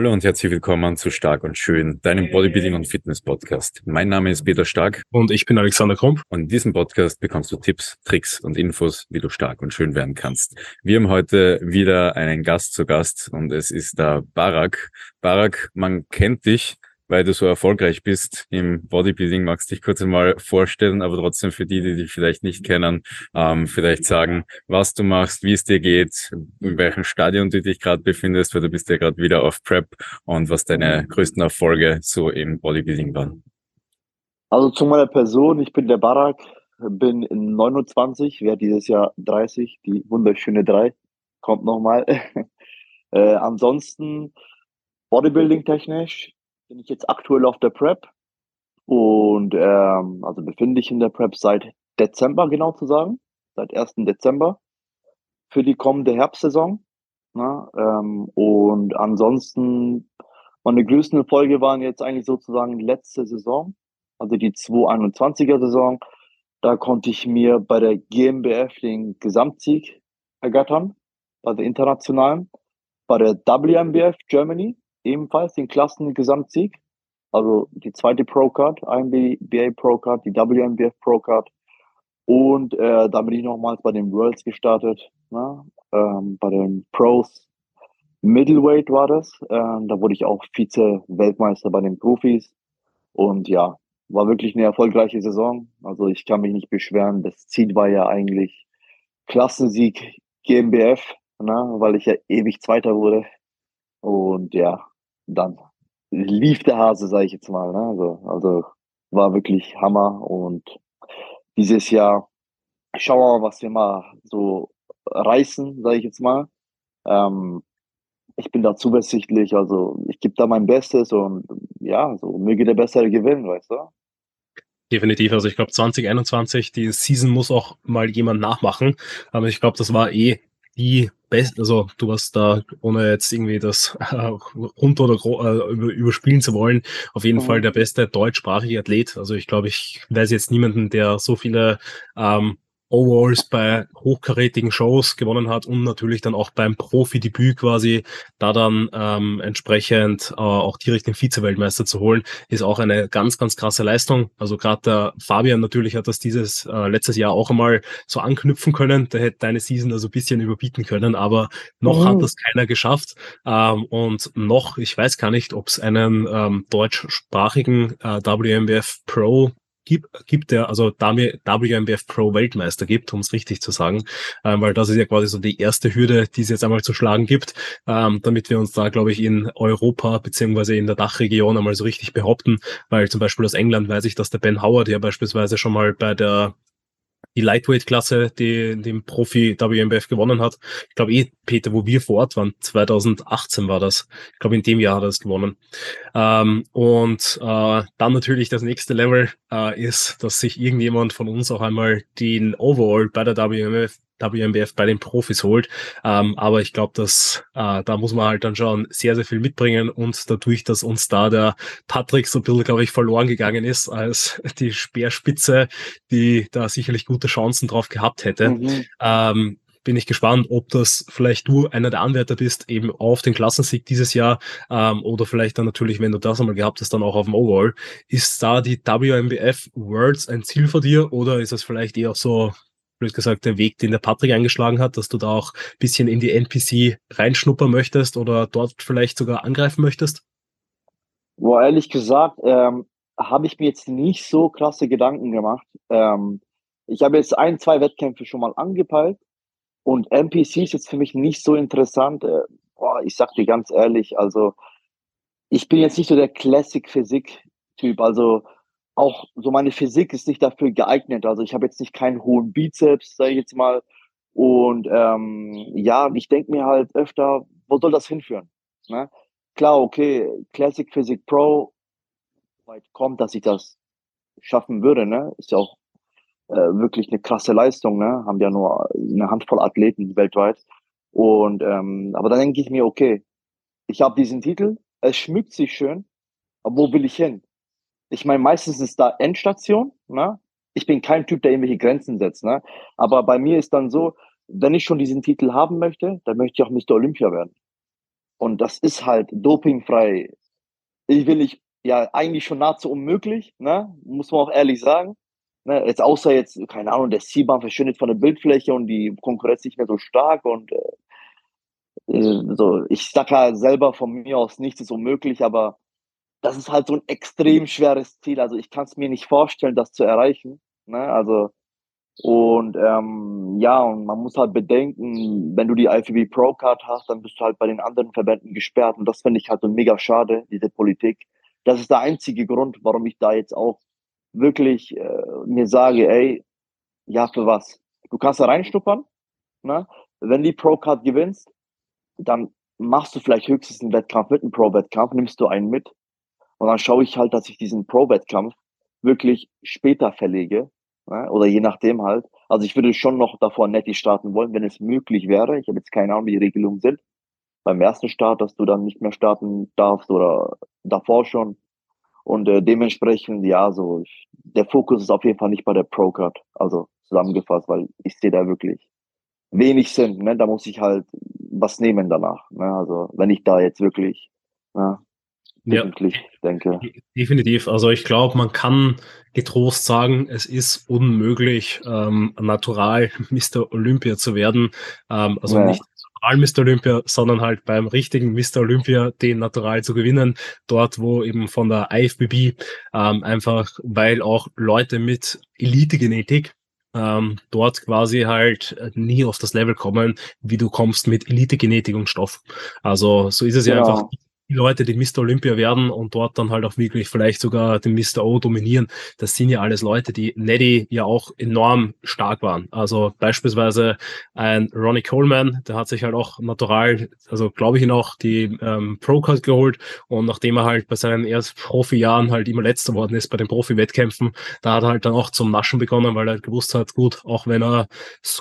Hallo und herzlich willkommen zu Stark und Schön, deinem Bodybuilding und Fitness Podcast. Mein Name ist Peter Stark. Und ich bin Alexander Krump. Und in diesem Podcast bekommst du Tipps, Tricks und Infos, wie du stark und schön werden kannst. Wir haben heute wieder einen Gast zu Gast und es ist der Barak. Barak, man kennt dich weil du so erfolgreich bist im Bodybuilding. Magst dich kurz einmal vorstellen, aber trotzdem für die, die dich vielleicht nicht kennen, ähm, vielleicht sagen, was du machst, wie es dir geht, in welchem Stadion du dich gerade befindest, weil du bist ja gerade wieder auf Prep und was deine größten Erfolge so im Bodybuilding waren. Also zu meiner Person, ich bin der Barak, bin 29, werde dieses Jahr 30, die wunderschöne 3, kommt nochmal. äh, ansonsten Bodybuilding technisch bin ich jetzt aktuell auf der Prep und ähm, also befinde ich in der Prep seit Dezember genau zu sagen, seit 1. Dezember für die kommende Herbstsaison. Na, ne? ähm, und ansonsten meine größten Erfolge waren jetzt eigentlich sozusagen letzte Saison, also die 2021er Saison. Da konnte ich mir bei der GmbF den Gesamtsieg ergattern, bei der internationalen, bei der WMBF Germany ebenfalls den Klassengesamtsieg. Also die zweite Pro-Card, IMBA Pro-Card, die WMBF Pro-Card. Und äh, da bin ich nochmals bei den Worlds gestartet, ne? ähm, bei den Pros. Middleweight war das. Ähm, da wurde ich auch Vize-Weltmeister bei den Profis. Und ja, war wirklich eine erfolgreiche Saison. Also ich kann mich nicht beschweren. Das Ziel war ja eigentlich Klassensieg GmbF, ne? weil ich ja ewig Zweiter wurde. Und ja, dann lief der Hase, sage ich jetzt mal. Ne? Also, also war wirklich Hammer und dieses Jahr schauen wir mal, was wir mal so reißen, sage ich jetzt mal. Ähm, ich bin da zuversichtlich, also ich gebe da mein Bestes und ja, so möge der Bessere gewinnen, weißt du? Definitiv, also ich glaube 2021, die Season muss auch mal jemand nachmachen, aber ich glaube, das war eh die beste, also du warst da, ohne jetzt irgendwie das äh, runter oder äh, überspielen zu wollen, auf jeden mhm. Fall der beste deutschsprachige Athlet. Also ich glaube, ich weiß jetzt niemanden, der so viele ähm, Overalls bei hochkarätigen Shows gewonnen hat und natürlich dann auch beim Profi-Debüt quasi da dann ähm, entsprechend äh, auch direkt den Vize-Weltmeister zu holen, ist auch eine ganz, ganz krasse Leistung. Also gerade der Fabian natürlich hat das dieses äh, letztes Jahr auch einmal so anknüpfen können. Der hätte deine Season also ein bisschen überbieten können, aber noch mhm. hat das keiner geschafft. Ähm, und noch, ich weiß gar nicht, ob es einen ähm, deutschsprachigen äh, WMBF Pro gibt, gibt der, also WMBF Pro Weltmeister gibt, um es richtig zu sagen, ähm, weil das ist ja quasi so die erste Hürde, die es jetzt einmal zu schlagen gibt, ähm, damit wir uns da, glaube ich, in Europa beziehungsweise in der Dachregion einmal so richtig behaupten, weil zum Beispiel aus England weiß ich, dass der Ben Howard ja beispielsweise schon mal bei der die Lightweight-Klasse, die den Profi WMBF gewonnen hat. Ich glaube eh, Peter, wo wir vor Ort waren, 2018 war das. Ich glaube, in dem Jahr hat er es gewonnen. Ähm, und äh, dann natürlich das nächste Level äh, ist, dass sich irgendjemand von uns auch einmal den Overall bei der WMF WMBF bei den Profis holt. Ähm, aber ich glaube, dass äh, da muss man halt dann schon sehr, sehr viel mitbringen und dadurch, dass uns da der Patrick so ein bisschen, glaube ich, verloren gegangen ist als die Speerspitze, die da sicherlich gute Chancen drauf gehabt hätte, mhm. ähm, bin ich gespannt, ob das vielleicht du einer der Anwärter bist, eben auf den Klassensieg dieses Jahr ähm, oder vielleicht dann natürlich, wenn du das einmal gehabt hast, dann auch auf dem Overall. Ist da die WMBF Worlds ein Ziel für dir oder ist es vielleicht eher so blöd gesagt, der Weg, den der Patrick eingeschlagen hat, dass du da auch ein bisschen in die NPC reinschnuppern möchtest oder dort vielleicht sogar angreifen möchtest? Boah, ehrlich gesagt, ähm, habe ich mir jetzt nicht so krasse Gedanken gemacht. Ähm, ich habe jetzt ein, zwei Wettkämpfe schon mal angepeilt und NPC ist jetzt für mich nicht so interessant. Äh, boah, ich sag dir ganz ehrlich, also ich bin jetzt nicht so der Classic-Physik-Typ. Also auch so meine Physik ist nicht dafür geeignet. Also ich habe jetzt nicht keinen hohen Bizeps, sage ich jetzt mal. Und ähm, ja, ich denke mir halt öfter, wo soll das hinführen? Ne? Klar, okay, Classic Physik Pro weit kommt, dass ich das schaffen würde. Ne? Ist ja auch äh, wirklich eine krasse Leistung. Ne? Haben ja nur eine Handvoll Athleten weltweit. Und ähm, aber dann denke ich mir, okay, ich habe diesen Titel, es schmückt sich schön, aber wo will ich hin? Ich meine, meistens ist da Endstation, ne? Ich bin kein Typ, der irgendwelche Grenzen setzt, ne? Aber bei mir ist dann so, wenn ich schon diesen Titel haben möchte, dann möchte ich auch Mr. Olympia werden. Und das ist halt dopingfrei. Ich will nicht, ja, eigentlich schon nahezu unmöglich, ne? Muss man auch ehrlich sagen. Ne? Jetzt außer jetzt, keine Ahnung, der C-Bahn verschwindet von der Bildfläche und die Konkurrenz nicht mehr so stark und äh, äh so, ich sag ja selber von mir aus, nichts ist unmöglich, aber das ist halt so ein extrem schweres Ziel. Also ich kann es mir nicht vorstellen, das zu erreichen. Ne? Also und ähm, ja, und man muss halt bedenken, wenn du die IFBB Pro Card hast, dann bist du halt bei den anderen Verbänden gesperrt. Und das finde ich halt so mega schade, diese Politik. Das ist der einzige Grund, warum ich da jetzt auch wirklich äh, mir sage, ey, ja, für was? Du kannst da reinstuppern, ne? Wenn die Pro Card gewinnst, dann machst du vielleicht höchstens einen Wettkampf mit einem Pro-Wettkampf, nimmst du einen mit. Und dann schaue ich halt, dass ich diesen Pro-Wettkampf wirklich später verlege Ne? Oder je nachdem halt. Also ich würde schon noch davor Netty starten wollen, wenn es möglich wäre. Ich habe jetzt keine Ahnung, wie die Regelungen sind. Beim ersten Start, dass du dann nicht mehr starten darfst oder davor schon. Und äh, dementsprechend, ja, so ich, der Fokus ist auf jeden Fall nicht bei der Pro-Card, also zusammengefasst, weil ich sehe da wirklich wenig Sinn. Ne? Da muss ich halt was nehmen danach. Ne? Also wenn ich da jetzt wirklich ne, ja, denke. Definitiv. Also ich glaube, man kann getrost sagen, es ist unmöglich, ähm, natural Mr. Olympia zu werden. Ähm, also ja. nicht natural Mr. Olympia, sondern halt beim richtigen Mr. Olympia den natural zu gewinnen. Dort, wo eben von der IFBB ähm, einfach, weil auch Leute mit Elite-Genetik ähm, dort quasi halt nie auf das Level kommen, wie du kommst mit Elite-Genetik und Stoff. Also so ist es ja, ja einfach die Leute, die Mr. Olympia werden und dort dann halt auch wirklich vielleicht sogar den Mr. O dominieren, das sind ja alles Leute, die Neddy ja auch enorm stark waren. Also beispielsweise ein Ronnie Coleman, der hat sich halt auch natural, also glaube ich ihn auch, die ähm, Pro-Card geholt und nachdem er halt bei seinen ersten Profi-Jahren halt immer letzter worden ist bei den Profi-Wettkämpfen, da hat er halt dann auch zum Naschen begonnen, weil er halt gewusst hat, gut, auch wenn er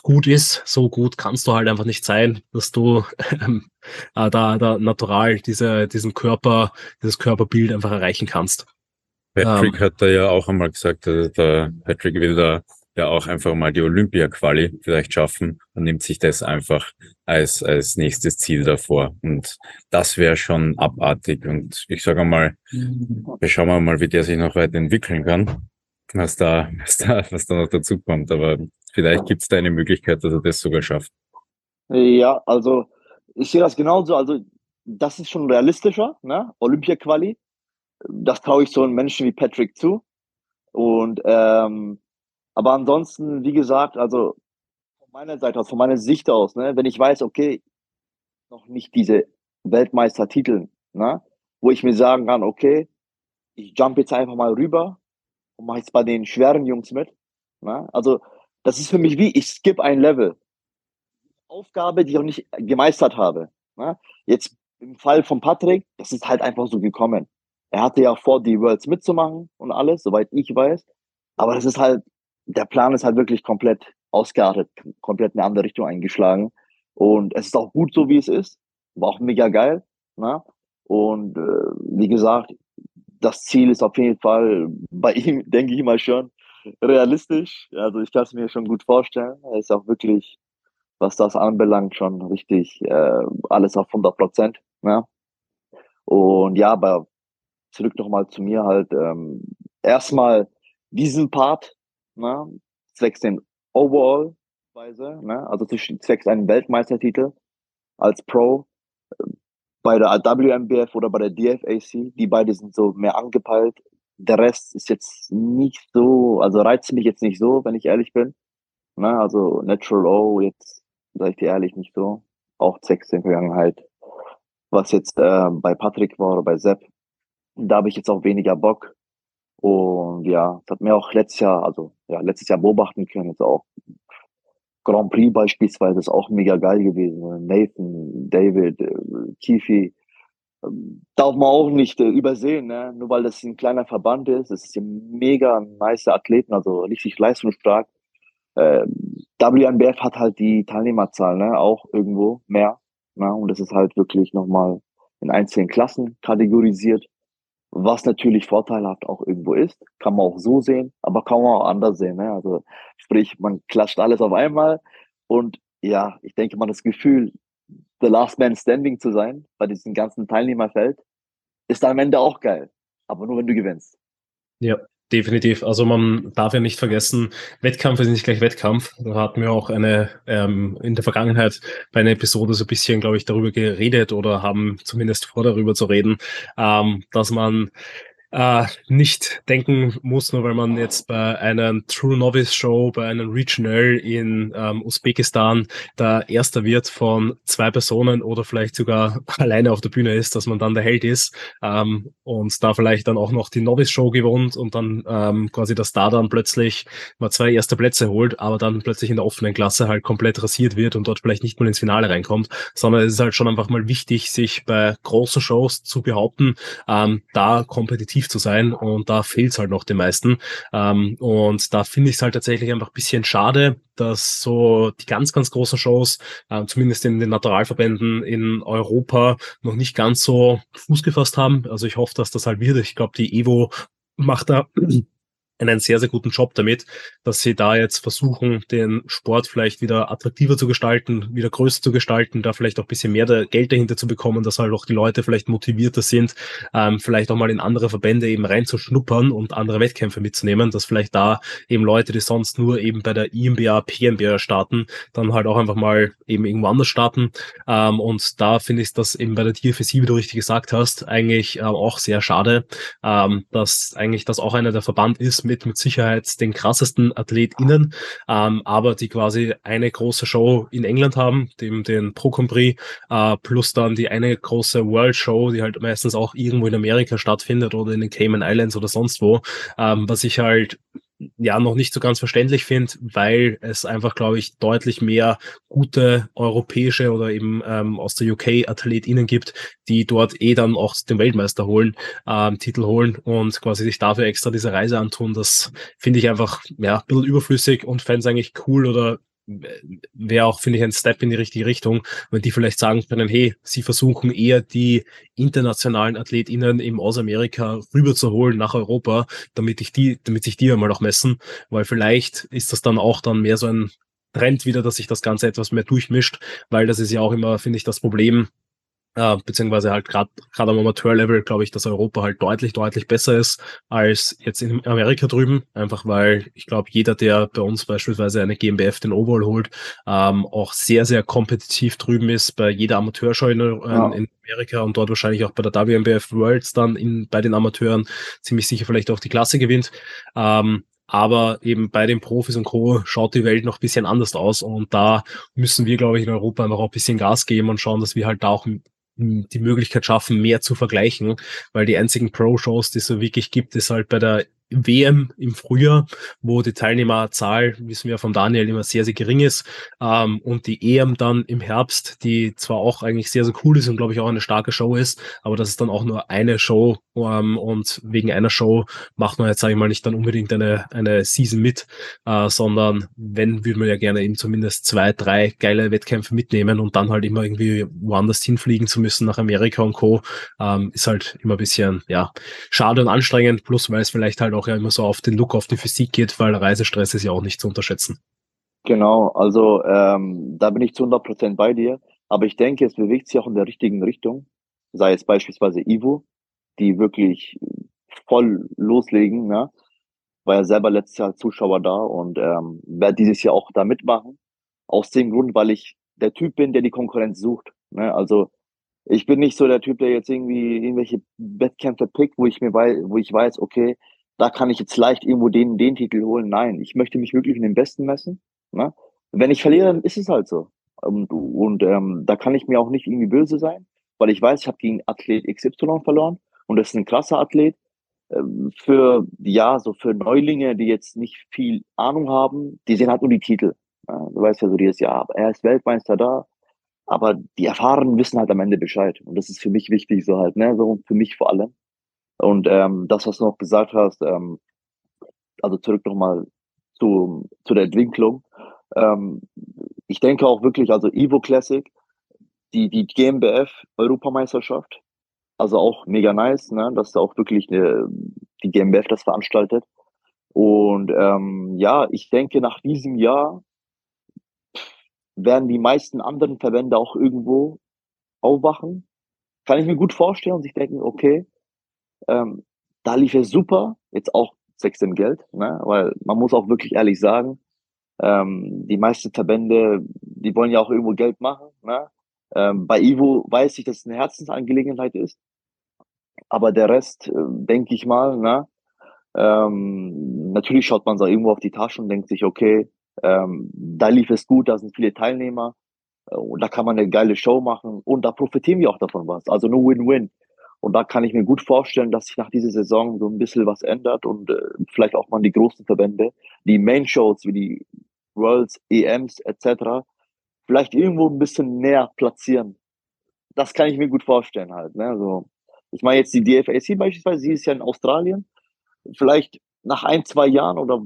gut ist, so gut kannst du halt einfach nicht sein, dass du ähm, äh, da, da natural diese, diesen Körper, dieses Körperbild einfach erreichen kannst. Patrick ähm, hat da ja auch einmal gesagt, äh, der Patrick will da ja auch einfach mal die Olympia-Quali vielleicht schaffen und nimmt sich das einfach als, als nächstes Ziel davor. Und das wäre schon abartig. Und ich sage mal, wir schauen mal, wie der sich noch weiterentwickeln kann, was da, was da, was da noch dazu kommt. Aber vielleicht gibt es da eine Möglichkeit, dass er das sogar schafft. Ja, also ich sehe das genauso. Also, das ist schon realistischer, ne? Olympia-Quali. Das traue ich so einem Menschen wie Patrick zu. Und, ähm, aber ansonsten, wie gesagt, also von meiner Seite aus, von meiner Sicht aus, ne, wenn ich weiß, okay, noch nicht diese Weltmeistertitel, ne, wo ich mir sagen kann, okay, ich jump jetzt einfach mal rüber und mache jetzt bei den schweren Jungs mit. Ne? Also, das ist für mich wie, ich skip ein Level. Aufgabe, die ich auch nicht gemeistert habe. Ne? Jetzt im Fall von Patrick, das ist halt einfach so gekommen. Er hatte ja vor, die Worlds mitzumachen und alles, soweit ich weiß. Aber das ist halt, der Plan ist halt wirklich komplett ausgeartet, komplett in eine andere Richtung eingeschlagen. Und es ist auch gut so, wie es ist. War auch mega geil. Ne? Und äh, wie gesagt, das Ziel ist auf jeden Fall bei ihm, denke ich mal schon, realistisch. Also ich kann es mir schon gut vorstellen. Er ist auch wirklich was das anbelangt, schon richtig äh, alles auf 100 Prozent. Ja. Und ja, aber zurück nochmal zu mir halt. Ähm, erstmal diesen Part, ne, zwecks den Overall-Weise, ne, also zwecks einen Weltmeistertitel als Pro äh, bei der WMBF oder bei der DFAC, die beide sind so mehr angepeilt. Der Rest ist jetzt nicht so, also reizt mich jetzt nicht so, wenn ich ehrlich bin. Ne, also Natural O jetzt sage ich dir ehrlich, nicht so. Auch Sex in der Vergangenheit. Was jetzt äh, bei Patrick war oder bei Sepp, da habe ich jetzt auch weniger Bock. Und ja, das hat mir auch letztes Jahr, also ja, letztes Jahr beobachten können, jetzt auch Grand Prix beispielsweise ist auch mega geil gewesen. Nathan, David, äh, Kifi, ähm, darf man auch nicht äh, übersehen, ne? nur weil das ein kleiner Verband ist. Es ein mega nice Athleten, also richtig leistungsstark äh, WNBF hat halt die Teilnehmerzahl, ne, auch irgendwo mehr. Ne, und das ist halt wirklich nochmal in einzelnen Klassen kategorisiert, was natürlich vorteilhaft auch irgendwo ist. Kann man auch so sehen, aber kann man auch anders sehen. Ne? Also sprich, man klatscht alles auf einmal und ja, ich denke mal, das Gefühl, the last man standing zu sein bei diesem ganzen Teilnehmerfeld, ist am Ende auch geil. Aber nur wenn du gewinnst. Ja, Definitiv. Also man darf ja nicht vergessen, Wettkampf ist nicht gleich Wettkampf. Da hatten wir auch eine ähm, in der Vergangenheit bei einer Episode so ein bisschen, glaube ich, darüber geredet oder haben zumindest vor darüber zu reden, ähm, dass man äh, nicht denken muss, nur weil man jetzt bei einer True Novice Show, bei einem Regional in ähm, Usbekistan da Erster wird von zwei Personen oder vielleicht sogar alleine auf der Bühne ist, dass man dann der Held ist ähm, und da vielleicht dann auch noch die Novice Show gewohnt und dann ähm, quasi das da dann plötzlich mal zwei erste Plätze holt, aber dann plötzlich in der offenen Klasse halt komplett rasiert wird und dort vielleicht nicht mal ins Finale reinkommt, sondern es ist halt schon einfach mal wichtig, sich bei großen Shows zu behaupten, ähm, da kompetitiv aktiv zu sein und da fehlt es halt noch den meisten. Ähm, und da finde ich es halt tatsächlich einfach ein bisschen schade, dass so die ganz, ganz großen Shows, äh, zumindest in den Naturalverbänden in Europa, noch nicht ganz so Fuß gefasst haben. Also ich hoffe, dass das halt wird. Ich glaube, die Evo macht da einen sehr, sehr guten Job damit, dass sie da jetzt versuchen, den Sport vielleicht wieder attraktiver zu gestalten, wieder größer zu gestalten, da vielleicht auch ein bisschen mehr Geld dahinter zu bekommen, dass halt auch die Leute vielleicht motivierter sind, ähm, vielleicht auch mal in andere Verbände eben reinzuschnuppern und andere Wettkämpfe mitzunehmen, dass vielleicht da eben Leute, die sonst nur eben bei der IMBA, PMBA starten, dann halt auch einfach mal eben irgendwo anders starten. Ähm, und da finde ich das eben bei der TFSI, wie du richtig gesagt hast, eigentlich äh, auch sehr schade, ähm, dass eigentlich das auch einer der Verband ist, mit mit Sicherheit den krassesten AthletInnen, ähm, aber die quasi eine große Show in England haben, dem den Pro Compris, äh, plus dann die eine große World Show, die halt meistens auch irgendwo in Amerika stattfindet oder in den Cayman Islands oder sonst wo, ähm, was ich halt ja noch nicht so ganz verständlich finde, weil es einfach, glaube ich, deutlich mehr gute europäische oder eben ähm, aus der UK AthletInnen gibt, die dort eh dann auch den Weltmeister holen, ähm, Titel holen und quasi sich dafür extra diese Reise antun. Das finde ich einfach ja ein bisschen überflüssig und fände es eigentlich cool oder wäre auch, finde ich, ein Step in die richtige Richtung, wenn die vielleicht sagen können, hey, sie versuchen eher die internationalen AthletInnen im aus Amerika rüberzuholen nach Europa, damit ich die, damit sich die einmal auch messen, weil vielleicht ist das dann auch dann mehr so ein Trend wieder, dass sich das Ganze etwas mehr durchmischt, weil das ist ja auch immer, finde ich, das Problem, äh, beziehungsweise halt gerade gerade am Amateurlevel glaube ich, dass Europa halt deutlich, deutlich besser ist als jetzt in Amerika drüben. Einfach weil ich glaube, jeder, der bei uns beispielsweise eine GmbF den Overall holt, ähm, auch sehr, sehr kompetitiv drüben ist bei jeder Amateurshow in, ja. in Amerika und dort wahrscheinlich auch bei der WMBF Worlds dann in, bei den Amateuren ziemlich sicher vielleicht auch die Klasse gewinnt. Ähm, aber eben bei den Profis und Co. schaut die Welt noch ein bisschen anders aus und da müssen wir, glaube ich, in Europa noch ein bisschen Gas geben und schauen, dass wir halt da auch die Möglichkeit schaffen, mehr zu vergleichen, weil die einzigen Pro-Shows, die es so wirklich gibt, ist halt bei der WM im Frühjahr, wo die Teilnehmerzahl, wissen wir von Daniel, immer sehr, sehr gering ist. Ähm, und die EM dann im Herbst, die zwar auch eigentlich sehr, sehr cool ist und glaube ich auch eine starke Show ist, aber das ist dann auch nur eine Show ähm, und wegen einer Show macht man jetzt, sage ich mal, nicht dann unbedingt eine, eine Season mit, äh, sondern wenn, würde man ja gerne eben zumindest zwei, drei geile Wettkämpfe mitnehmen und dann halt immer irgendwie woanders hinfliegen zu müssen, nach Amerika und Co., ähm, ist halt immer ein bisschen, ja, schade und anstrengend, plus weil es vielleicht halt auch ja immer so auf den Look, auf die Physik geht, weil Reisestress ist ja auch nicht zu unterschätzen. Genau, also ähm, da bin ich zu 100 Prozent bei dir. Aber ich denke, es bewegt sich auch in der richtigen Richtung. Sei es beispielsweise Ivo, die wirklich voll loslegen. Ne? War ja selber letztes Jahr Zuschauer da und ähm, werde dieses Jahr auch da mitmachen. Aus dem Grund, weil ich der Typ bin, der die Konkurrenz sucht. Ne? Also ich bin nicht so der Typ, der jetzt irgendwie irgendwelche Wettkämpfe pickt, wo ich mir weiß, wo ich weiß, okay, da kann ich jetzt leicht irgendwo den, den Titel holen. Nein, ich möchte mich wirklich in den Besten messen. Ne? Wenn ich verliere, dann ist es halt so. Und, und ähm, da kann ich mir auch nicht irgendwie böse sein, weil ich weiß, ich habe gegen Athlet XY verloren und das ist ein krasser Athlet. Ähm, für, ja, so für Neulinge, die jetzt nicht viel Ahnung haben, die sehen halt nur die Titel. Du weißt ja so dieses Jahr, er ist Weltmeister da, aber die Erfahrenen wissen halt am Ende Bescheid. Und das ist für mich wichtig, so halt, ne, so für mich vor allem. Und ähm, das, was du noch gesagt hast, ähm, also zurück nochmal zu, zu der Entwicklung. Ähm, ich denke auch wirklich, also Evo Classic, die, die GmbF Europameisterschaft, also auch mega nice, ne, dass da auch wirklich eine, die GmbF das veranstaltet. Und ähm, ja, ich denke, nach diesem Jahr werden die meisten anderen Verbände auch irgendwo aufwachen, kann ich mir gut vorstellen und sich denken, okay, ähm, da lief es super, jetzt auch sechs im Geld, ne? weil man muss auch wirklich ehrlich sagen, ähm, die meisten Verbände, die wollen ja auch irgendwo Geld machen. Ne? Ähm, bei Ivo weiß ich, dass es eine Herzensangelegenheit ist, aber der Rest, äh, denke ich mal, ne? ähm, natürlich schaut man so irgendwo auf die Tasche und denkt sich, okay, ähm, da lief es gut, da sind viele Teilnehmer äh, und da kann man eine geile Show machen und da profitieren wir auch davon was. Also nur Win-Win. Und da kann ich mir gut vorstellen, dass sich nach dieser Saison so ein bisschen was ändert und äh, vielleicht auch mal die großen Verbände, die Main-Shows wie die Worlds, EMs etc. vielleicht irgendwo ein bisschen näher platzieren. Das kann ich mir gut vorstellen halt. Ne? Also, ich meine jetzt die DFAC beispielsweise, sie ist ja in Australien. Vielleicht nach ein, zwei Jahren oder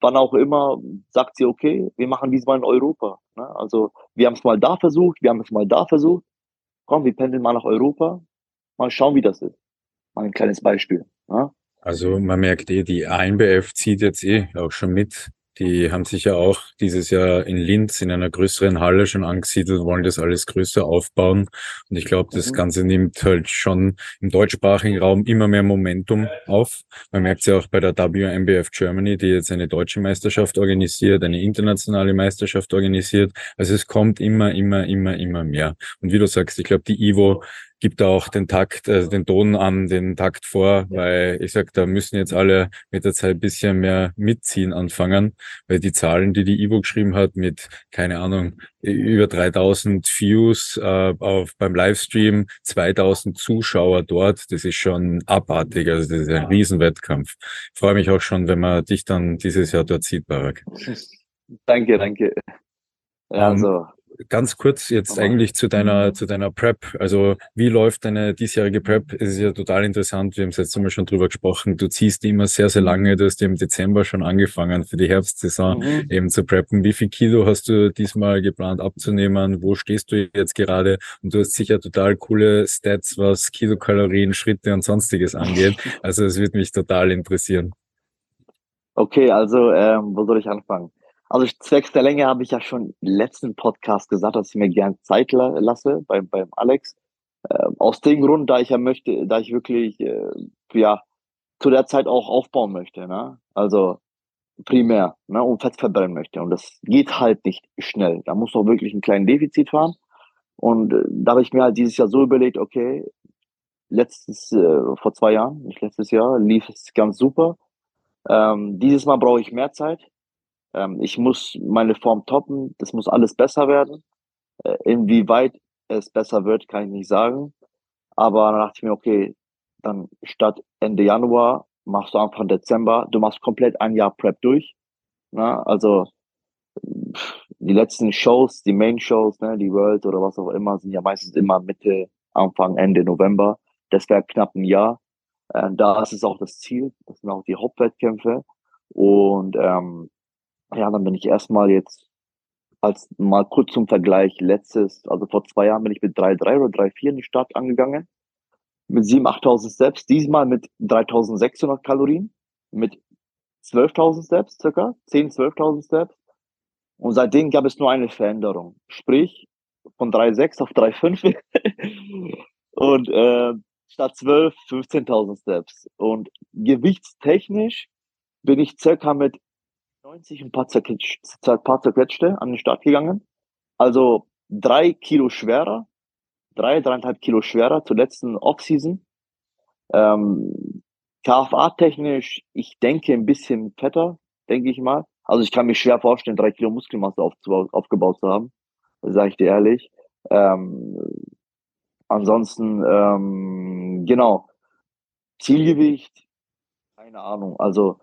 wann auch immer sagt sie, okay, wir machen diesmal in Europa. Ne? Also wir haben es mal da versucht, wir haben es mal da versucht. Komm, wir pendeln mal nach Europa, mal schauen, wie das ist. Mal ein kleines Beispiel. Ne? Also man merkt eh, die ANBF zieht jetzt eh auch schon mit die haben sich ja auch dieses Jahr in Linz in einer größeren Halle schon angesiedelt, wollen das alles größer aufbauen. Und ich glaube, das mhm. Ganze nimmt halt schon im deutschsprachigen Raum immer mehr Momentum auf. Man merkt es ja auch bei der WMBF Germany, die jetzt eine deutsche Meisterschaft organisiert, eine internationale Meisterschaft organisiert. Also es kommt immer, immer, immer, immer mehr. Und wie du sagst, ich glaube, die Ivo gibt auch den Takt, äh, den Ton an, den Takt vor, weil ich sag, da müssen jetzt alle mit der Zeit bisschen mehr mitziehen anfangen, weil die Zahlen, die die Ivo geschrieben hat, mit, keine Ahnung, über 3000 Views äh, auf, beim Livestream, 2000 Zuschauer dort, das ist schon abartig, also das ist ein Riesenwettkampf. Ich freue mich auch schon, wenn man dich dann dieses Jahr dort sieht, Barak. Danke, danke. Also ganz kurz jetzt eigentlich zu deiner, mhm. zu deiner Prep. Also wie läuft deine diesjährige Prep? Es ist ja total interessant. Wir haben es jetzt einmal schon drüber gesprochen. Du ziehst immer sehr, sehr lange. Du hast im Dezember schon angefangen für die Herbstsaison mhm. eben zu preppen. Wie viel Kilo hast du diesmal geplant abzunehmen? Wo stehst du jetzt gerade? Und du hast sicher total coole Stats, was Kilokalorien, Schritte und sonstiges angeht. Also es wird mich total interessieren. Okay, also ähm, wo soll ich anfangen? Also zwecks der Länge habe ich ja schon im letzten Podcast gesagt, dass ich mir gern Zeit la lasse beim, beim Alex. Äh, aus dem Grund, da ich ja möchte, da ich wirklich äh, ja zu der Zeit auch aufbauen möchte, ne? Also primär, ne, und Fett verbrennen möchte. Und das geht halt nicht schnell. Da muss auch wirklich ein kleines Defizit fahren. Und äh, da habe ich mir halt dieses Jahr so überlegt, okay, letztes, äh, vor zwei Jahren, nicht letztes Jahr, lief es ganz super. Ähm, dieses Mal brauche ich mehr Zeit. Ähm, ich muss meine Form toppen, das muss alles besser werden. Äh, inwieweit es besser wird, kann ich nicht sagen. Aber dann dachte ich mir, okay, dann statt Ende Januar machst du Anfang Dezember, du machst komplett ein Jahr Prep durch. Ne? Also die letzten Shows, die Main-Shows, ne, die World oder was auch immer, sind ja meistens immer Mitte, Anfang, Ende November. Das wäre knapp ein Jahr. Äh, da ist es auch das Ziel. Das sind auch die Hauptwettkämpfe. Und ähm, ja, dann bin ich erstmal jetzt als mal kurz zum Vergleich letztes, also vor zwei Jahren bin ich mit 3,3 oder 3,4 in die Stadt angegangen. Mit 7.000, 8.000 Steps, diesmal mit 3.600 Kalorien, mit 12.000 Steps circa, 10, 12.000 Steps. Und seitdem gab es nur eine Veränderung. Sprich, von 3,6 auf 3,5 und äh, statt 12, 15.000 Steps. Und gewichtstechnisch bin ich circa mit 90 ein paar, zerquetscht, paar zerquetschte an den Start gegangen. Also drei Kilo schwerer, drei, dreieinhalb Kilo schwerer zur letzten Offseason. Ähm, KFA-technisch, ich denke ein bisschen fetter, denke ich mal. Also ich kann mir schwer vorstellen, drei Kilo Muskelmasse auf, aufgebaut zu haben, sage ich dir ehrlich. Ähm, ansonsten, ähm, genau, Zielgewicht, keine Ahnung. Also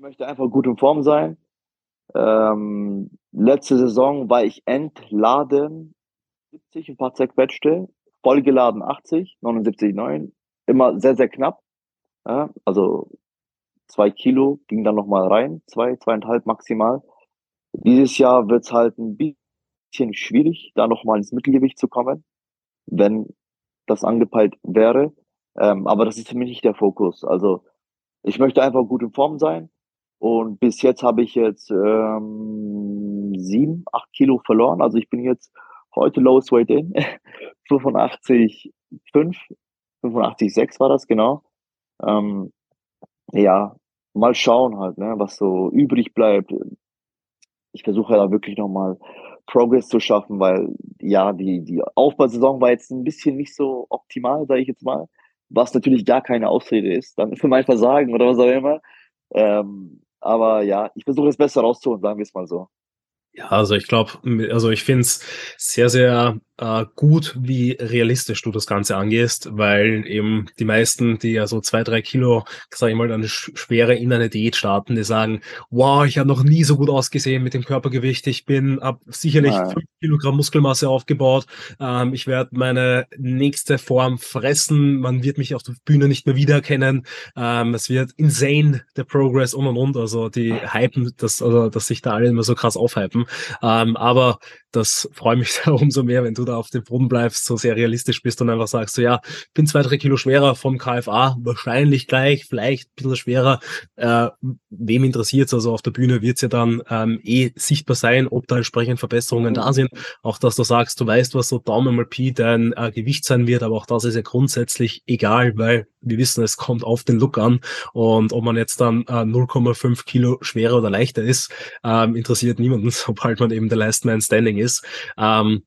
möchte einfach gut in Form sein. Ähm, letzte Saison war ich entladen 70, ein paar zerquetschte, vollgeladen 80, 79, 9, immer sehr, sehr knapp. Ja, also zwei Kilo ging dann nochmal rein, zwei, zweieinhalb maximal. Dieses Jahr wird es halt ein bisschen schwierig, da nochmal ins Mittelgewicht zu kommen, wenn das angepeilt wäre. Ähm, aber das ist für mich nicht der Fokus. Also ich möchte einfach gut in Form sein. Und bis jetzt habe ich jetzt ähm, sieben, acht Kilo verloren. Also ich bin jetzt heute Lowest Weight in. 85,5, 85,6 war das, genau. Ähm, ja, mal schauen halt, ne, was so übrig bleibt. Ich versuche da wirklich nochmal Progress zu schaffen, weil ja, die, die Aufbausaison war jetzt ein bisschen nicht so optimal, sage ich jetzt mal, was natürlich gar keine Ausrede ist, dann für mein Versagen oder was auch immer. Ähm, aber ja, ich versuche es besser rauszuholen, sagen wir es mal so. Ja, also ich glaube, also ich finde es sehr, sehr äh, gut, wie realistisch du das Ganze angehst, weil eben die meisten, die ja so zwei, drei Kilo, sag ich mal, eine schwere in eine Diät starten, die sagen, wow, ich habe noch nie so gut ausgesehen mit dem Körpergewicht, ich bin ab sicherlich ja. fünf Kilogramm Muskelmasse aufgebaut, ähm, ich werde meine nächste Form fressen, man wird mich auf der Bühne nicht mehr wiedererkennen, ähm, es wird insane, der Progress und und und, also die hypen, das, also, dass sich da alle immer so krass aufhypen, ähm, aber das freut mich da umso mehr, wenn du da auf dem Boden bleibst, so sehr realistisch bist und einfach sagst, so ja, bin zwei, drei Kilo schwerer vom KFA, wahrscheinlich gleich, vielleicht ein bisschen schwerer. Äh, wem interessiert's? Also auf der Bühne wird's ja dann ähm, eh sichtbar sein, ob da entsprechend Verbesserungen da sind. Auch dass du sagst, du weißt, was so Daumen mal Pi dein äh, Gewicht sein wird, aber auch das ist ja grundsätzlich egal, weil wir wissen, es kommt auf den Look an und ob man jetzt dann äh, 0,5 Kilo schwerer oder leichter ist, ähm, interessiert niemanden, sobald man eben der Last Man Standing ist. Ähm,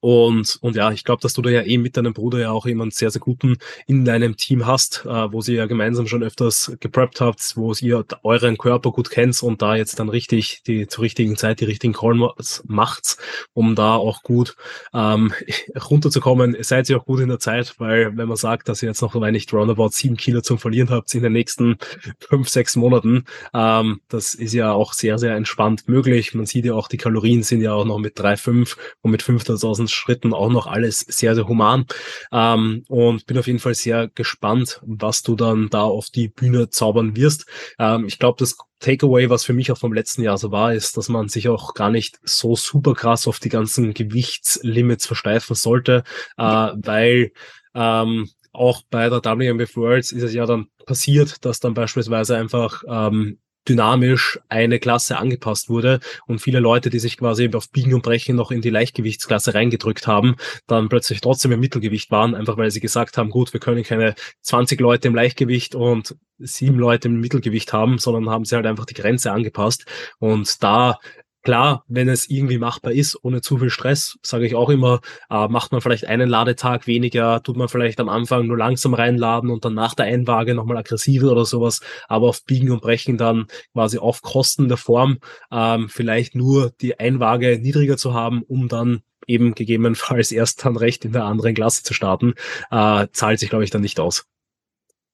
und, und ja, ich glaube, dass du da ja eh mit deinem Bruder ja auch jemanden sehr, sehr guten in deinem Team hast, äh, wo sie ja gemeinsam schon öfters gepreppt habt, wo ihr euren Körper gut kennt und da jetzt dann richtig die zur richtigen Zeit die richtigen Calls macht, um da auch gut ähm, runterzukommen. Seid ihr auch gut in der Zeit, weil wenn man sagt, dass ihr jetzt noch so wenig roundabout sieben Kilo zum Verlieren habt in den nächsten fünf, sechs Monaten, ähm, das ist ja auch sehr, sehr entspannt möglich. Man sieht ja auch, die Kalorien sind ja auch noch mit drei fünf und mit 5000 Schritten auch noch alles sehr, sehr human. Ähm, und bin auf jeden Fall sehr gespannt, was du dann da auf die Bühne zaubern wirst. Ähm, ich glaube, das Takeaway, was für mich auch vom letzten Jahr so war, ist, dass man sich auch gar nicht so super krass auf die ganzen Gewichtslimits versteifen sollte, äh, weil ähm, auch bei der WMBF Worlds ist es ja dann passiert, dass dann beispielsweise einfach ähm, dynamisch eine Klasse angepasst wurde und viele Leute, die sich quasi auf Biegen und Brechen noch in die Leichtgewichtsklasse reingedrückt haben, dann plötzlich trotzdem im Mittelgewicht waren, einfach weil sie gesagt haben, gut, wir können keine 20 Leute im Leichtgewicht und sieben Leute im Mittelgewicht haben, sondern haben sie halt einfach die Grenze angepasst. Und da Klar, wenn es irgendwie machbar ist, ohne zu viel Stress, sage ich auch immer, äh, macht man vielleicht einen Ladetag weniger, tut man vielleicht am Anfang nur langsam reinladen und dann nach der Einwaage nochmal aggressiver oder sowas, aber auf Biegen und Brechen dann quasi auf Kosten der Form ähm, vielleicht nur die Einwaage niedriger zu haben, um dann eben gegebenenfalls erst dann recht in der anderen Klasse zu starten, äh, zahlt sich, glaube ich, dann nicht aus.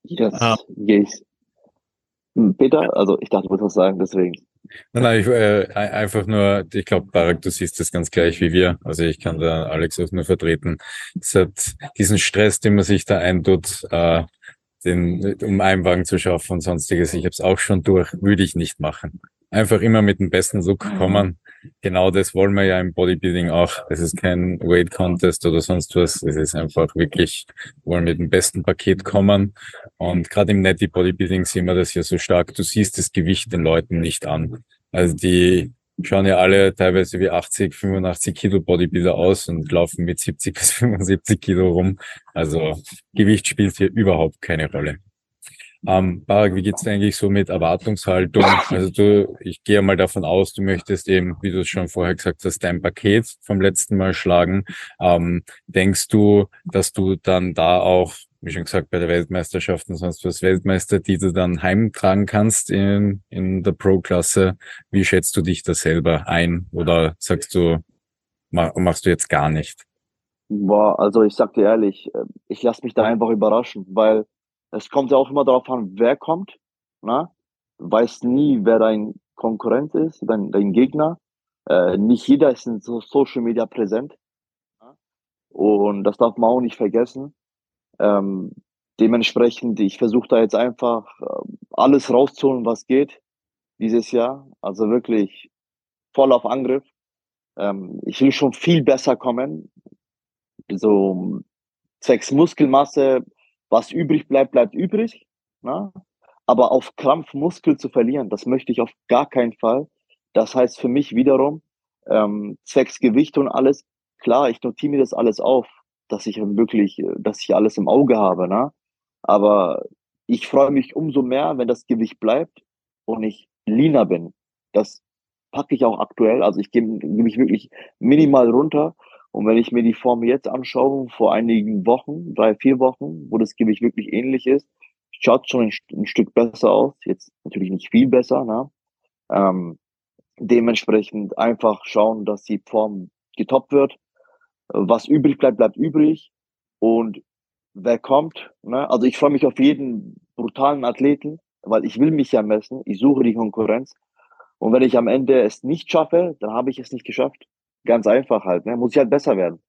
Yes, ah. yes. Peter, also ich dachte, du wolltest was sagen, deswegen. Nein, nein, ich, äh, einfach nur, ich glaube, Barak, du siehst das ganz gleich wie wir. Also ich kann da Alex auch nur vertreten. Es hat diesen Stress, den man sich da eintut, äh, den, um Einwagen zu schaffen und sonstiges. Ich habe es auch schon durch, würde ich nicht machen. Einfach immer mit dem besten Look mhm. Genau das wollen wir ja im Bodybuilding auch. Es ist kein Weight Contest oder sonst was. Es ist einfach wirklich, wollen mit dem besten Paket kommen. Und gerade im Netty Bodybuilding sehen wir das ja so stark. Du siehst das Gewicht den Leuten nicht an. Also die schauen ja alle teilweise wie 80, 85 Kilo Bodybuilder aus und laufen mit 70 bis 75 Kilo rum. Also Gewicht spielt hier überhaupt keine Rolle. Ähm, Barak, wie geht's dir eigentlich so mit Erwartungshaltung? Also du, ich gehe mal davon aus, du möchtest eben, wie du es schon vorher gesagt hast, dein Paket vom letzten Mal schlagen. Ähm, denkst du, dass du dann da auch, wie schon gesagt, bei der Weltmeisterschaft und sonst was Weltmeistertitel dann heimtragen kannst in, in der Pro-Klasse? Wie schätzt du dich da selber ein? Oder sagst du, machst du jetzt gar nicht? Boah, also ich sag dir ehrlich, äh, ich lasse mich da einfach überraschen, weil es kommt ja auch immer darauf an, wer kommt. Ne? Du weißt nie, wer dein Konkurrent ist, dein, dein Gegner. Äh, nicht jeder ist in so Social Media präsent. Ne? Und das darf man auch nicht vergessen. Ähm, dementsprechend, ich versuche da jetzt einfach äh, alles rauszuholen, was geht dieses Jahr. Also wirklich voll auf Angriff. Ähm, ich will schon viel besser kommen. So zwecks Muskelmasse was übrig bleibt, bleibt übrig. Ne? Aber auf Krampf Muskel zu verlieren, das möchte ich auf gar keinen Fall. Das heißt für mich wiederum, ähm, zwecks Gewicht und alles, klar, ich notiere mir das alles auf, dass ich wirklich, dass ich alles im Auge habe, ne? Aber ich freue mich umso mehr, wenn das Gewicht bleibt und ich leaner bin. Das packe ich auch aktuell. Also ich gebe mich wirklich minimal runter. Und wenn ich mir die Form jetzt anschaue, vor einigen Wochen, drei, vier Wochen, wo das Gewicht wirklich ähnlich ist, schaut schon ein, ein Stück besser aus. Jetzt natürlich nicht viel besser. Ne? Ähm, dementsprechend einfach schauen, dass die Form getoppt wird. Was übrig bleibt, bleibt übrig. Und wer kommt, ne? also ich freue mich auf jeden brutalen Athleten, weil ich will mich ja messen. Ich suche die Konkurrenz. Und wenn ich am Ende es nicht schaffe, dann habe ich es nicht geschafft. Ganz einfach halt, ne? muss ich halt besser werden.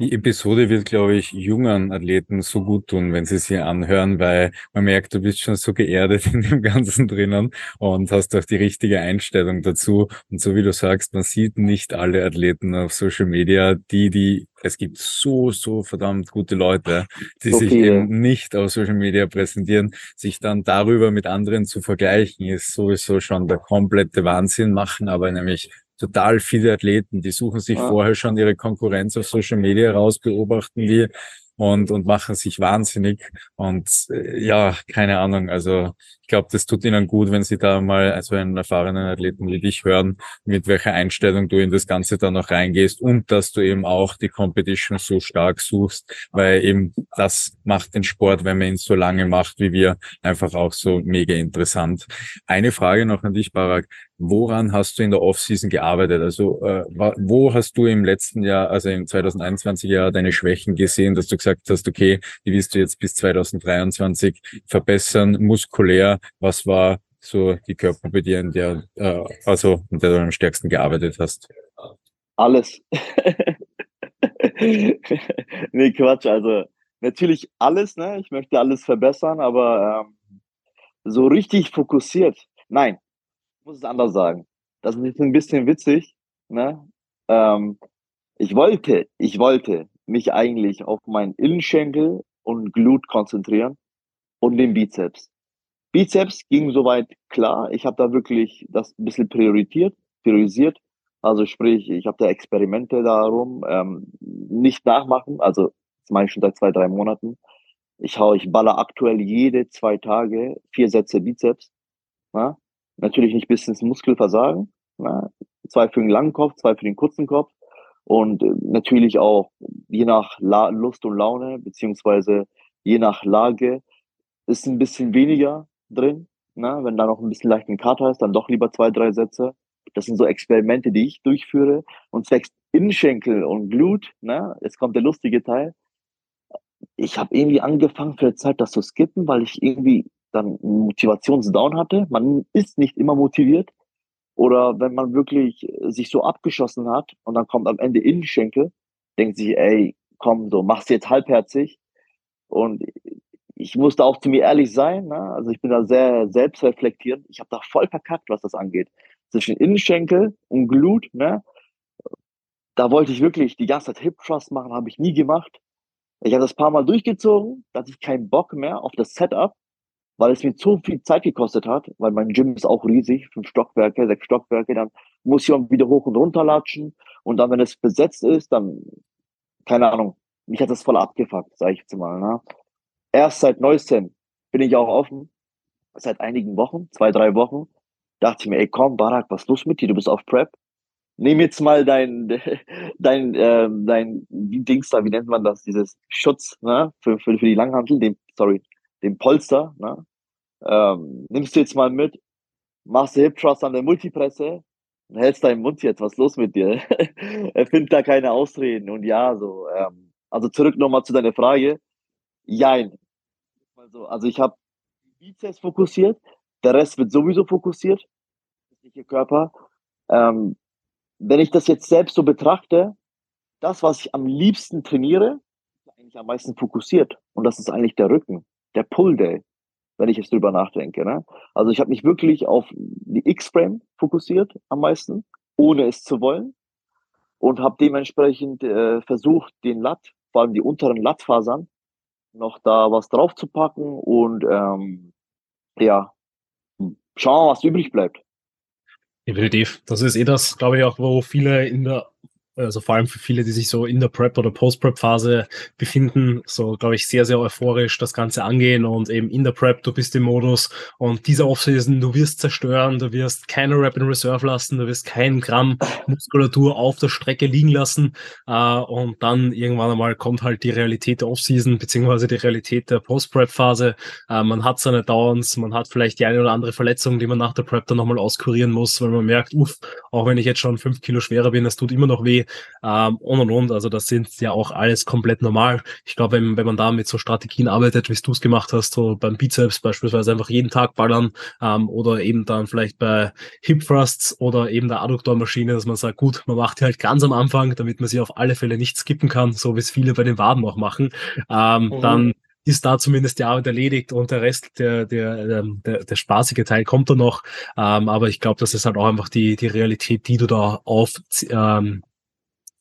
Die Episode wird, glaube ich, jungen Athleten so gut tun, wenn sie sie anhören, weil man merkt, du bist schon so geerdet in dem Ganzen drinnen und hast auch die richtige Einstellung dazu. Und so wie du sagst, man sieht nicht alle Athleten auf Social Media, die, die, es gibt so, so verdammt gute Leute, die so sich eben nicht auf Social Media präsentieren. Sich dann darüber mit anderen zu vergleichen, ist sowieso schon der komplette Wahnsinn machen, aber nämlich total viele Athleten, die suchen sich ja. vorher schon ihre Konkurrenz auf Social Media raus, beobachten die und, und machen sich wahnsinnig. Und äh, ja, keine Ahnung. Also ich glaube, das tut ihnen gut, wenn sie da mal so einen erfahrenen Athleten wie dich hören, mit welcher Einstellung du in das Ganze dann noch reingehst und dass du eben auch die Competition so stark suchst, weil eben das macht den Sport, wenn man ihn so lange macht wie wir, einfach auch so mega interessant. Eine Frage noch an dich, Barak. Woran hast du in der Offseason gearbeitet? Also äh, wo hast du im letzten Jahr, also im 2021 Jahr, deine Schwächen gesehen, dass du gesagt hast, okay, die willst du jetzt bis 2023 verbessern, muskulär, was war so die Körper der, äh, also in der du am stärksten gearbeitet hast? Alles. nee, Quatsch. Also natürlich alles, ne? Ich möchte alles verbessern, aber ähm, so richtig fokussiert. Nein, muss es anders sagen. Das ist ein bisschen witzig, ne? Ähm, ich wollte, ich wollte mich eigentlich auf meinen Innenschenkel und Glut konzentrieren und den Bizeps. Bizeps ging soweit klar. Ich habe da wirklich das ein bisschen priorisiert, priorisiert. Also sprich, ich habe da Experimente darum, ähm, nicht nachmachen. Also das mache ich schon seit zwei, drei Monaten. Ich hau, ich baller aktuell jede zwei Tage vier Sätze Bizeps. Na? Natürlich nicht bis ins Muskelversagen. Na? Zwei für den langen Kopf, zwei für den kurzen Kopf. Und äh, natürlich auch je nach La Lust und Laune, beziehungsweise je nach Lage, ist ein bisschen weniger drin. Ne? Wenn da noch ein bisschen leichten Kater ist, dann doch lieber zwei, drei Sätze. Das sind so Experimente, die ich durchführe. Und zwecks Innenschenkel und Glut, ne? jetzt kommt der lustige Teil. Ich habe irgendwie angefangen für die Zeit das zu skippen, weil ich irgendwie dann Motivationsdown hatte. Man ist nicht immer motiviert. Oder wenn man wirklich sich so abgeschossen hat und dann kommt am Ende Innenschenkel, denkt sich, ey, komm, so, mach's jetzt halbherzig. Und ich musste auch zu mir ehrlich sein. Ne? Also ich bin da sehr selbstreflektierend. Ich habe da voll verkackt, was das angeht. Zwischen Innenschenkel und Glut, ne? da wollte ich wirklich die ganze Zeit Hip Thrust machen, habe ich nie gemacht. Ich habe das paar Mal durchgezogen, da hatte ich keinen Bock mehr auf das Setup, weil es mir zu viel Zeit gekostet hat, weil mein Gym ist auch riesig, fünf Stockwerke, sechs Stockwerke, dann muss ich auch wieder hoch und runter latschen und dann, wenn es besetzt ist, dann, keine Ahnung, mich hat das voll abgefuckt, sage ich jetzt mal. Ne? erst seit neuestem bin ich auch offen, seit einigen Wochen, zwei, drei Wochen, dachte ich mir, ey komm, Barak, was ist los mit dir? Du bist auf Prep. Nimm jetzt mal dein, dein, äh, dein Dings da, wie nennt man das, dieses Schutz, ne, für, für, für die Langhantel, den, sorry, den Polster, ne, ähm, nimmst du jetzt mal mit, machst du Hip Thrust an der Multipresse, hältst deinen Mund jetzt, was ist los mit dir? er findet da keine Ausreden und ja, so, ähm, also zurück nochmal zu deiner Frage. Jein, also, also ich habe Bizeps fokussiert, der Rest wird sowieso fokussiert, der Körper. Ähm, wenn ich das jetzt selbst so betrachte, das, was ich am liebsten trainiere, ist eigentlich am meisten fokussiert. Und das ist eigentlich der Rücken, der Pull Day, wenn ich jetzt drüber nachdenke. Ne? Also ich habe mich wirklich auf die X-Frame fokussiert am meisten, ohne es zu wollen. Und habe dementsprechend äh, versucht, den Latt, vor allem die unteren Lattfasern, noch da was drauf zu packen und ähm, ja, schauen, was übrig bleibt. Definitiv. Das ist eh das, glaube ich, auch, wo viele in der also vor allem für viele, die sich so in der Prep- oder Post-Prep-Phase befinden, so, glaube ich, sehr, sehr euphorisch das Ganze angehen und eben in der Prep, du bist im Modus und dieser Offseason, du wirst zerstören, du wirst keine Rap in Reserve lassen, du wirst keinen Gramm Muskulatur auf der Strecke liegen lassen äh, und dann irgendwann einmal kommt halt die Realität der Offseason beziehungsweise die Realität der Post-Prep-Phase. Äh, man hat seine Downs, man hat vielleicht die eine oder andere Verletzung, die man nach der Prep dann nochmal auskurieren muss, weil man merkt, uff, auch wenn ich jetzt schon fünf Kilo schwerer bin, es tut immer noch weh ähm, und und und. Also das sind ja auch alles komplett normal. Ich glaube, wenn, wenn man da mit so Strategien arbeitet, wie du es gemacht hast, so beim Bizeps beispielsweise einfach jeden Tag ballern ähm, oder eben dann vielleicht bei Hip Thrusts oder eben der Adduktormaschine, dass man sagt, gut, man macht die halt ganz am Anfang, damit man sie auf alle Fälle nicht skippen kann, so wie es viele bei den Waden auch machen. Ähm, mhm. Dann ist da zumindest die Arbeit erledigt und der Rest, der, der, ähm, der, der spaßige Teil kommt da noch. Ähm, aber ich glaube, das ist halt auch einfach die, die Realität, die du da auf, ähm,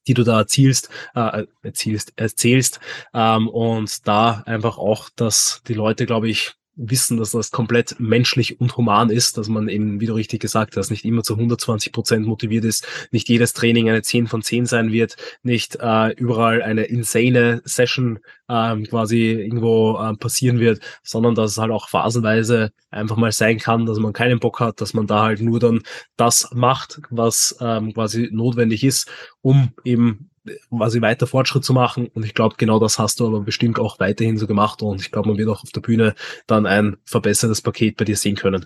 die du da erzielst, äh, erzielst, erzählst. Ähm, und da einfach auch, dass die Leute, glaube ich, wissen, dass das komplett menschlich und human ist, dass man eben, wie du richtig gesagt hast, nicht immer zu 120 Prozent motiviert ist, nicht jedes Training eine 10 von 10 sein wird, nicht äh, überall eine insane Session ähm, quasi irgendwo äh, passieren wird, sondern dass es halt auch phasenweise einfach mal sein kann, dass man keinen Bock hat, dass man da halt nur dann das macht, was ähm, quasi notwendig ist, um eben quasi weiter Fortschritt zu machen. Und ich glaube, genau das hast du aber bestimmt auch weiterhin so gemacht. Und ich glaube, man wird auch auf der Bühne dann ein verbessertes Paket bei dir sehen können.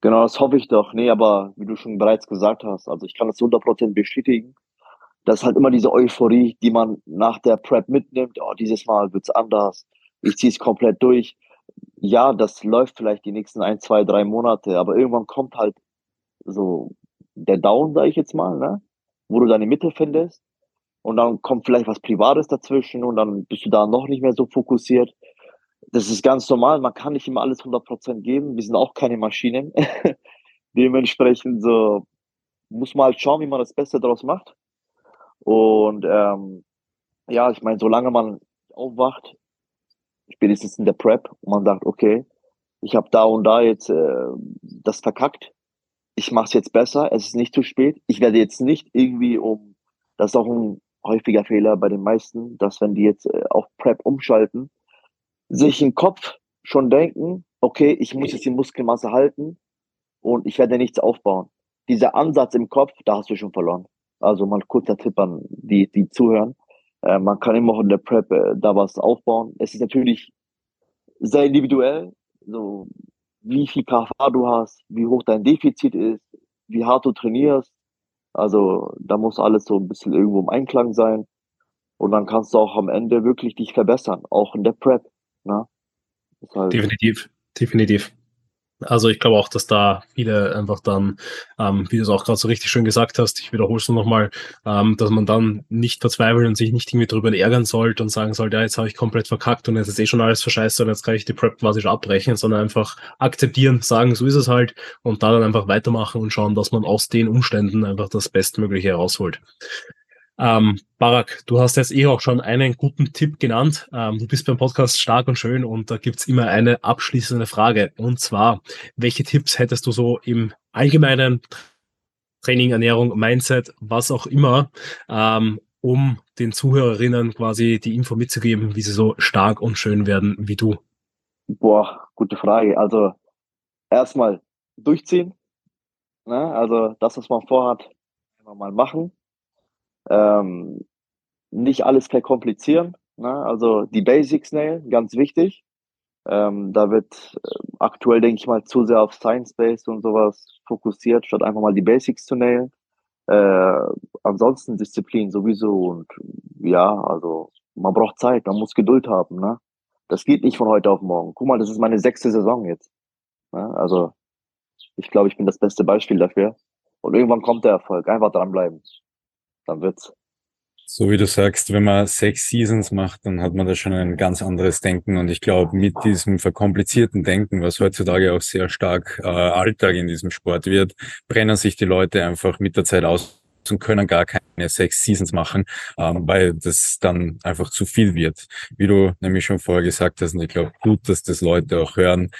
Genau, das hoffe ich doch. Nee, aber wie du schon bereits gesagt hast, also ich kann das 100% bestätigen. Das ist halt immer diese Euphorie, die man nach der Prep mitnimmt. Oh, dieses Mal wird's anders. Ich ziehe es komplett durch. Ja, das läuft vielleicht die nächsten ein, zwei, drei Monate, aber irgendwann kommt halt so der Down, sage ich jetzt mal, ne? wo du deine Mitte findest und dann kommt vielleicht was Privates dazwischen und dann bist du da noch nicht mehr so fokussiert. Das ist ganz normal, man kann nicht immer alles 100% geben, wir sind auch keine Maschinen. Dementsprechend so muss man halt schauen, wie man das Beste daraus macht. Und ähm, ja, ich meine, solange man aufwacht, spätestens in der Prep, und man sagt, okay, ich habe da und da jetzt äh, das verkackt, ich mache es jetzt besser, es ist nicht zu spät, ich werde jetzt nicht irgendwie um, das ist auch ein häufiger Fehler bei den meisten, dass wenn die jetzt äh, auf Prep umschalten, sich im Kopf schon denken, okay, ich muss jetzt die Muskelmasse halten und ich werde nichts aufbauen. Dieser Ansatz im Kopf, da hast du schon verloren. Also mal kurzer Tipp an die, die zuhören. Äh, man kann immer in der Prep äh, da was aufbauen. Es ist natürlich sehr individuell, so wie viel KFA du hast, wie hoch dein Defizit ist, wie hart du trainierst, also da muss alles so ein bisschen irgendwo im Einklang sein. Und dann kannst du auch am Ende wirklich dich verbessern, auch in der Prep. Ne? Halt definitiv, definitiv. Also ich glaube auch, dass da viele einfach dann, ähm, wie du es auch gerade so richtig schön gesagt hast, ich wiederhole es nur nochmal, ähm, dass man dann nicht verzweifeln und sich nicht irgendwie drüber ärgern sollte und sagen sollte, ja, jetzt habe ich komplett verkackt und jetzt ist eh schon alles verscheißt und jetzt kann ich die Prep quasi schon abbrechen, sondern einfach akzeptieren, sagen, so ist es halt und da dann einfach weitermachen und schauen, dass man aus den Umständen einfach das Bestmögliche herausholt. Ähm, Barak, du hast jetzt eh auch schon einen guten Tipp genannt. Ähm, du bist beim Podcast stark und schön und da gibt's immer eine abschließende Frage. Und zwar, welche Tipps hättest du so im allgemeinen Training, Ernährung, Mindset, was auch immer, ähm, um den Zuhörerinnen quasi die Info mitzugeben, wie sie so stark und schön werden wie du? Boah, gute Frage. Also erstmal durchziehen. Ne? Also das, was man vorhat, einfach mal machen ähm, nicht alles verkomplizieren. Ne? Also die Basics nailen, ganz wichtig. Ähm, da wird äh, aktuell, denke ich mal, zu sehr auf Science-Based und sowas fokussiert, statt einfach mal die Basics zu nailen. Äh, ansonsten Disziplin sowieso und ja, also man braucht Zeit, man muss Geduld haben. Ne? Das geht nicht von heute auf morgen. Guck mal, das ist meine sechste Saison jetzt. Ne? Also ich glaube, ich bin das beste Beispiel dafür. Und irgendwann kommt der Erfolg. Einfach dranbleiben dann wird's. So wie du sagst, wenn man sechs Seasons macht, dann hat man da schon ein ganz anderes Denken. Und ich glaube, mit diesem verkomplizierten Denken, was heutzutage auch sehr stark äh, Alltag in diesem Sport wird, brennen sich die Leute einfach mit der Zeit aus und können gar keine sechs Seasons machen, ähm, weil das dann einfach zu viel wird. Wie du nämlich schon vorher gesagt hast, und ich glaube gut, dass das Leute auch hören,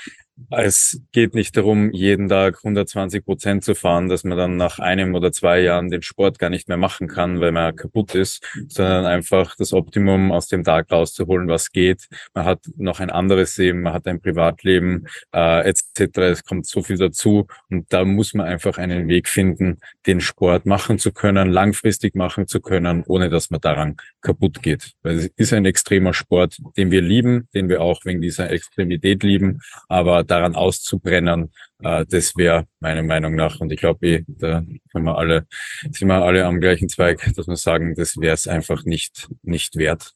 Es geht nicht darum, jeden Tag 120 Prozent zu fahren, dass man dann nach einem oder zwei Jahren den Sport gar nicht mehr machen kann, weil man kaputt ist, sondern einfach das Optimum aus dem Tag rauszuholen, was geht. Man hat noch ein anderes Leben, man hat ein Privatleben äh, etc. Es kommt so viel dazu und da muss man einfach einen Weg finden, den Sport machen zu können, langfristig machen zu können, ohne dass man daran kaputt geht. Weil es ist ein extremer Sport, den wir lieben, den wir auch wegen dieser Extremität lieben, aber daran auszubrennen, äh, das wäre meiner Meinung nach, und ich glaube, eh, da können wir alle, sind wir alle am gleichen Zweig, dass wir sagen, das wäre es einfach nicht, nicht wert.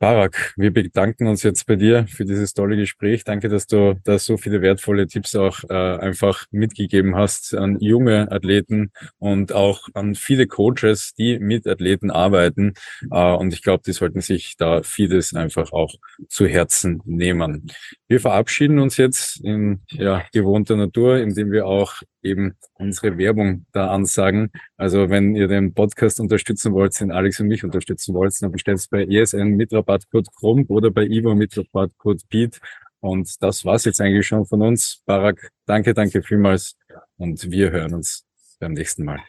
Barak, wir bedanken uns jetzt bei dir für dieses tolle Gespräch. Danke, dass du da so viele wertvolle Tipps auch äh, einfach mitgegeben hast an junge Athleten und auch an viele Coaches, die mit Athleten arbeiten. Äh, und ich glaube, die sollten sich da vieles einfach auch zu Herzen nehmen. Wir verabschieden uns jetzt in ja, gewohnter Natur, indem wir auch eben unsere Werbung da ansagen. Also wenn ihr den Podcast unterstützen wollt, den Alex und mich unterstützen wollt, dann bestellt es bei ESN mit Rabattcode CHROM oder bei Ivo mit Rabattcode BEAT. Und das war's jetzt eigentlich schon von uns. Barak, danke, danke vielmals und wir hören uns beim nächsten Mal.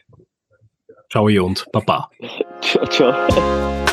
Ciao und Baba. ciao, ciao.